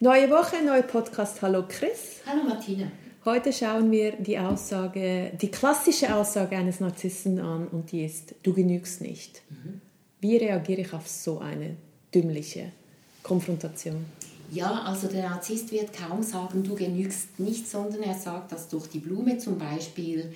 Neue Woche, neuer Podcast. Hallo Chris. Hallo Martina. Heute schauen wir die Aussage, die klassische Aussage eines Narzissten an und die ist, du genügst nicht. Mhm. Wie reagiere ich auf so eine dümmliche Konfrontation? Ja, also der Narzisst wird kaum sagen, du genügst nicht, sondern er sagt das durch die Blume zum Beispiel.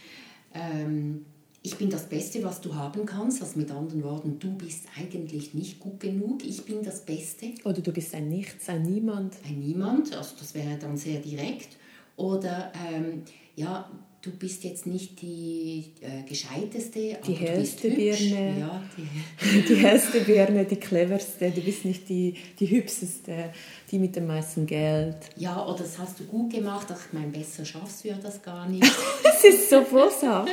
Ähm, ich bin das Beste, was du haben kannst. Also mit anderen Worten, du bist eigentlich nicht gut genug, ich bin das Beste. Oder du bist ein Nichts, ein Niemand. Ein Niemand, also das wäre dann sehr direkt. Oder ähm, ja, du bist jetzt nicht die äh, gescheiteste, die hellste Birne, ja, die, die hellste Birne, die cleverste, du bist nicht die, die hübscheste, die mit dem meisten Geld. Ja, oder das hast du gut gemacht, ach, ich meine, besser schaffst du ja das gar nicht. das ist so boshaft.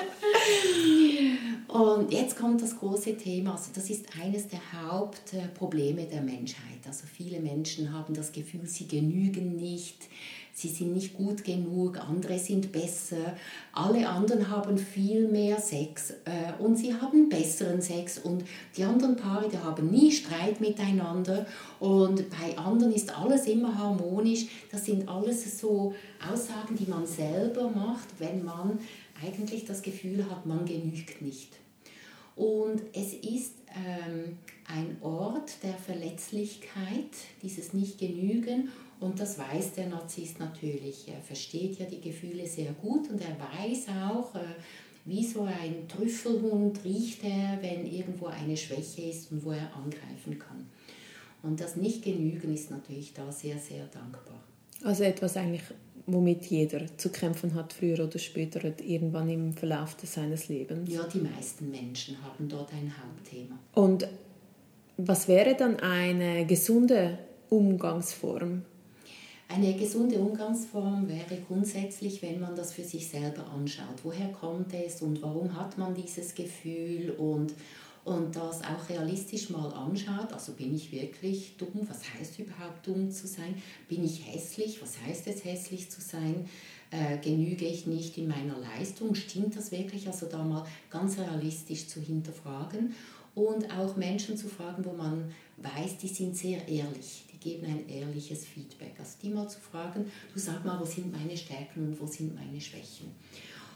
Und jetzt kommt das große Thema, also das ist eines der Hauptprobleme der Menschheit. Also viele Menschen haben das Gefühl, sie genügen nicht, sie sind nicht gut genug, andere sind besser, alle anderen haben viel mehr Sex äh, und sie haben besseren Sex und die anderen Paare, die haben nie Streit miteinander und bei anderen ist alles immer harmonisch. Das sind alles so Aussagen, die man selber macht, wenn man eigentlich das Gefühl hat, man genügt nicht. Und es ist ähm, ein Ort der Verletzlichkeit, dieses Nicht-Genügen und das weiß der Narzisst natürlich. Er versteht ja die Gefühle sehr gut und er weiß auch, äh, wie so ein Trüffelhund riecht er, wenn irgendwo eine Schwäche ist und wo er angreifen kann. Und das Nicht-Genügen ist natürlich da sehr, sehr dankbar. Also etwas eigentlich, womit jeder zu kämpfen hat, früher oder später, irgendwann im Verlauf seines Lebens. Ja, die meisten Menschen haben dort ein Hauptthema. Und was wäre dann eine gesunde Umgangsform eine gesunde Umgangsform wäre grundsätzlich, wenn man das für sich selber anschaut. Woher kommt es und warum hat man dieses Gefühl und, und das auch realistisch mal anschaut. Also bin ich wirklich dumm? Was heißt überhaupt dumm zu sein? Bin ich hässlich? Was heißt es hässlich zu sein? Äh, genüge ich nicht in meiner Leistung? Stimmt das wirklich? Also da mal ganz realistisch zu hinterfragen und auch Menschen zu fragen, wo man weiß, die sind sehr ehrlich geben ein ehrliches Feedback. Also die mal zu fragen, du sag mal, wo sind meine Stärken und wo sind meine Schwächen.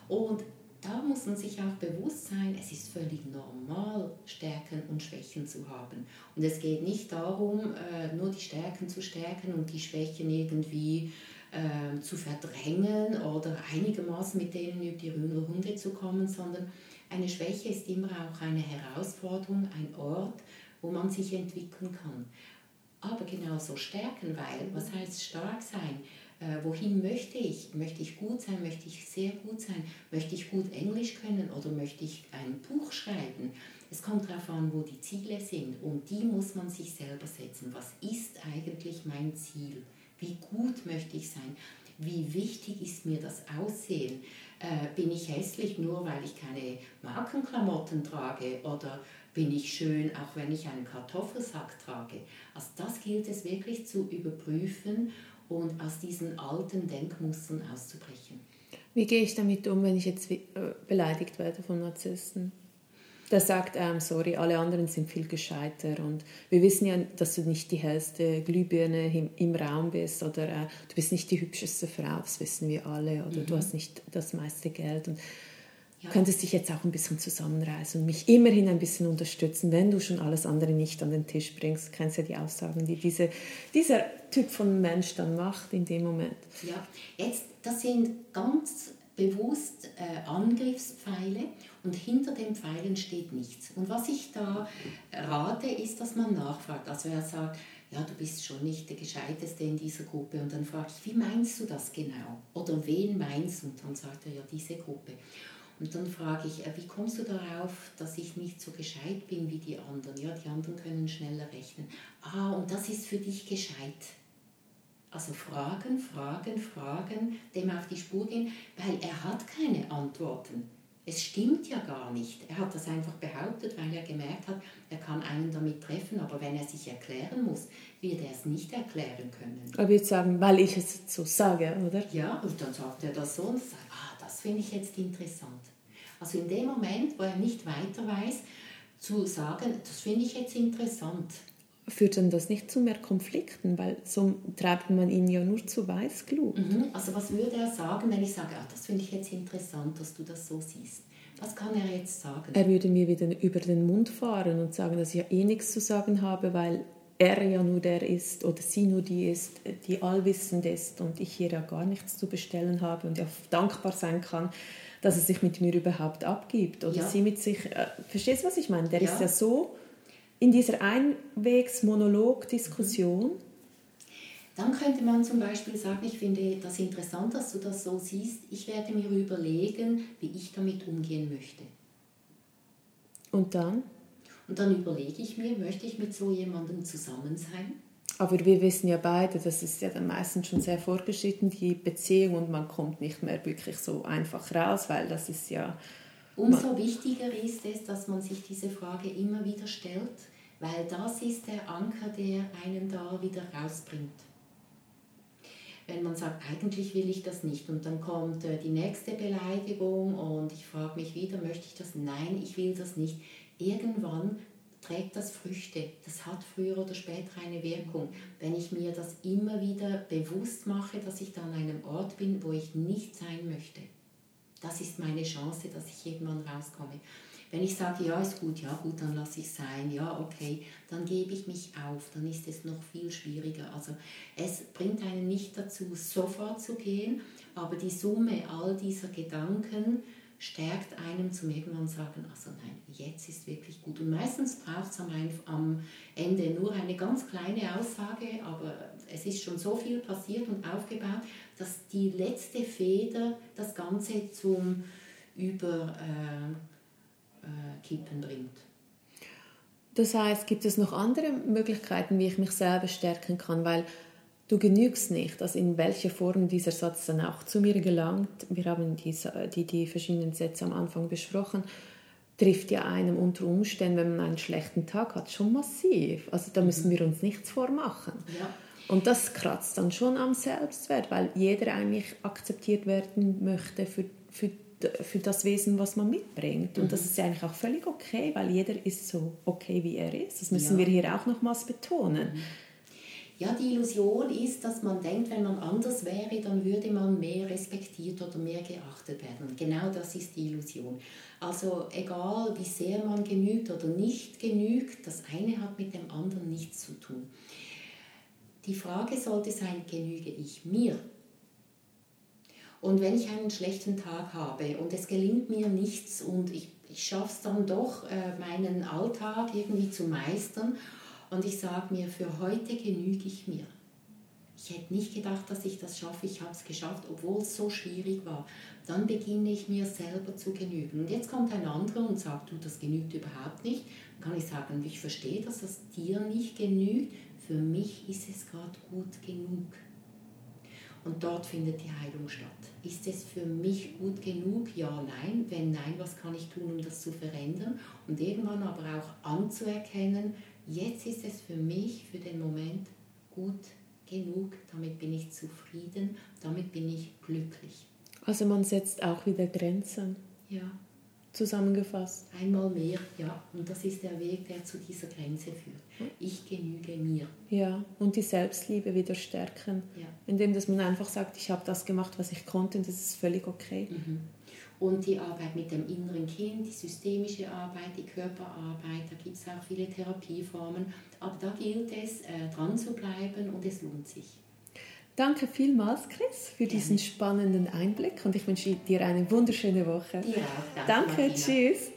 Und da muss man sich auch bewusst sein, es ist völlig normal, Stärken und Schwächen zu haben. Und es geht nicht darum, äh, nur die Stärken zu stärken und die Schwächen irgendwie äh, zu verdrängen oder einigermaßen mit denen über die Runde zu kommen, sondern eine Schwäche ist immer auch eine Herausforderung, ein Ort, wo man sich entwickeln kann aber genauso stärken, weil was heißt stark sein? Äh, wohin möchte ich? Möchte ich gut sein? Möchte ich sehr gut sein? Möchte ich gut Englisch können oder möchte ich ein Buch schreiben? Es kommt darauf an, wo die Ziele sind und die muss man sich selber setzen. Was ist eigentlich mein Ziel? Wie gut möchte ich sein? Wie wichtig ist mir das Aussehen? Äh, bin ich hässlich nur, weil ich keine Markenklamotten trage oder bin ich schön, auch wenn ich einen Kartoffelsack trage. Also das gilt es wirklich zu überprüfen und aus diesen alten Denkmustern auszubrechen. Wie gehe ich damit um, wenn ich jetzt äh, beleidigt werde von Narzissten? Der sagt, ähm, sorry, alle anderen sind viel gescheiter und wir wissen ja, dass du nicht die hellste Glühbirne im, im Raum bist oder äh, du bist nicht die hübscheste Frau, das wissen wir alle, oder mhm. du hast nicht das meiste Geld. Und ja. könntest dich jetzt auch ein bisschen zusammenreißen und mich immerhin ein bisschen unterstützen, wenn du schon alles andere nicht an den Tisch bringst. Du kennst ja die Aussagen, die diese, dieser Typ von Mensch dann macht in dem Moment. Ja, jetzt, das sind ganz bewusst äh, Angriffspfeile und hinter den Pfeilen steht nichts. Und was ich da rate, ist, dass man nachfragt. Also er sagt, ja, du bist schon nicht der Gescheiteste in dieser Gruppe. Und dann frage ich, wie meinst du das genau? Oder wen meinst du? Und dann sagt er, ja, diese Gruppe. Und dann frage ich, äh, wie kommst du darauf, dass ich nicht so gescheit bin wie die anderen? Ja, die anderen können schneller rechnen. Ah, und das ist für dich gescheit. Also fragen, fragen, fragen, dem auf die Spur gehen, weil er hat keine Antworten. Es stimmt ja gar nicht. Er hat das einfach behauptet, weil er gemerkt hat, er kann einen damit treffen, aber wenn er sich erklären muss, wird er es nicht erklären können. Aber jetzt sagen, weil ich es so sage, oder? Ja, und dann sagt er das so und sagt, ah, finde ich jetzt interessant. Also in dem Moment, wo er nicht weiter weiß, zu sagen, das finde ich jetzt interessant. Führt dann das nicht zu mehr Konflikten, weil so treibt man ihn ja nur zu Weißglut. Mhm. Also was würde er sagen, wenn ich sage, ah, das finde ich jetzt interessant, dass du das so siehst? Was kann er jetzt sagen? Er würde mir wieder über den Mund fahren und sagen, dass ich ja eh nichts zu sagen habe, weil er ja nur der ist oder sie nur die ist, die allwissend ist und ich hier ja gar nichts zu bestellen habe und ja dankbar sein kann, dass er sich mit mir überhaupt abgibt oder ja. sie mit sich. Äh, verstehst du, was ich meine? Der ja. ist ja so in dieser Einwegs-Monolog-Diskussion. Dann könnte man zum Beispiel sagen, ich finde das interessant, dass du das so siehst. Ich werde mir überlegen, wie ich damit umgehen möchte. Und dann? Und dann überlege ich mir, möchte ich mit so jemandem zusammen sein? Aber wir wissen ja beide, das ist ja dann meistens schon sehr fortgeschritten, die Beziehung, und man kommt nicht mehr wirklich so einfach raus, weil das ist ja... Umso wichtiger ist es, dass man sich diese Frage immer wieder stellt, weil das ist der Anker, der einen da wieder rausbringt. Wenn man sagt, eigentlich will ich das nicht und dann kommt äh, die nächste Beleidigung und ich frage mich wieder, möchte ich das? Nein, ich will das nicht. Irgendwann trägt das Früchte. Das hat früher oder später eine Wirkung. Wenn ich mir das immer wieder bewusst mache, dass ich da an einem Ort bin, wo ich nicht sein möchte. Das ist meine Chance, dass ich irgendwann rauskomme. Wenn ich sage, ja, ist gut, ja, gut, dann lasse ich sein, ja, okay, dann gebe ich mich auf, dann ist es noch viel schwieriger. Also es bringt einen nicht dazu, sofort zu gehen, aber die Summe all dieser Gedanken, stärkt einem zum irgendwann sagen, also nein, jetzt ist wirklich gut. Und meistens braucht es am, am Ende nur eine ganz kleine Aussage, aber es ist schon so viel passiert und aufgebaut, dass die letzte Feder das Ganze zum Überkippen äh, äh, bringt. Das heißt, gibt es noch andere Möglichkeiten, wie ich mich selber stärken kann? Weil Du genügst nicht, also in welcher Form dieser Satz dann auch zu mir gelangt. Wir haben die, die, die verschiedenen Sätze am Anfang besprochen trifft ja einem unter Umständen, wenn man einen schlechten Tag hat, schon massiv. Also da müssen wir uns nichts vormachen. Ja. Und das kratzt dann schon am Selbstwert, weil jeder eigentlich akzeptiert werden möchte für, für, für das Wesen, was man mitbringt. Und mhm. das ist eigentlich auch völlig okay, weil jeder ist so okay, wie er ist. Das müssen ja. wir hier auch nochmals betonen. Mhm. Ja, die Illusion ist, dass man denkt, wenn man anders wäre, dann würde man mehr respektiert oder mehr geachtet werden. Genau das ist die Illusion. Also egal, wie sehr man genügt oder nicht genügt, das eine hat mit dem anderen nichts zu tun. Die Frage sollte sein, genüge ich mir? Und wenn ich einen schlechten Tag habe und es gelingt mir nichts und ich, ich schaffe es dann doch, äh, meinen Alltag irgendwie zu meistern und ich sage mir, für heute genüge ich mir. Ich hätte nicht gedacht, dass ich das schaffe. Ich habe es geschafft, obwohl es so schwierig war. Dann beginne ich mir selber zu genügen. Und jetzt kommt ein anderer und sagt, du, das genügt überhaupt nicht. Dann kann ich sagen, ich verstehe, dass das dir nicht genügt. Für mich ist es gerade gut genug. Und dort findet die Heilung statt. Ist es für mich gut genug? Ja, nein. Wenn nein, was kann ich tun, um das zu verändern? Und irgendwann aber auch anzuerkennen, jetzt ist es für mich, für den Moment gut genug, damit bin ich zufrieden, damit bin ich glücklich. Also man setzt auch wieder Grenzen. Ja. Zusammengefasst. Einmal mehr, ja. Und das ist der Weg, der zu dieser Grenze führt. Ich genüge mir. Ja, und die Selbstliebe wieder stärken. Ja. Indem dass man einfach sagt, ich habe das gemacht, was ich konnte und das ist völlig okay. Mhm und die Arbeit mit dem inneren Kind, die systemische Arbeit, die Körperarbeit, da gibt es auch viele Therapieformen. Aber da gilt es, äh, dran zu bleiben und es lohnt sich. Danke vielmals, Chris, für diesen spannenden Einblick und ich wünsche dir eine wunderschöne Woche. Auch. Danke, danke tschüss.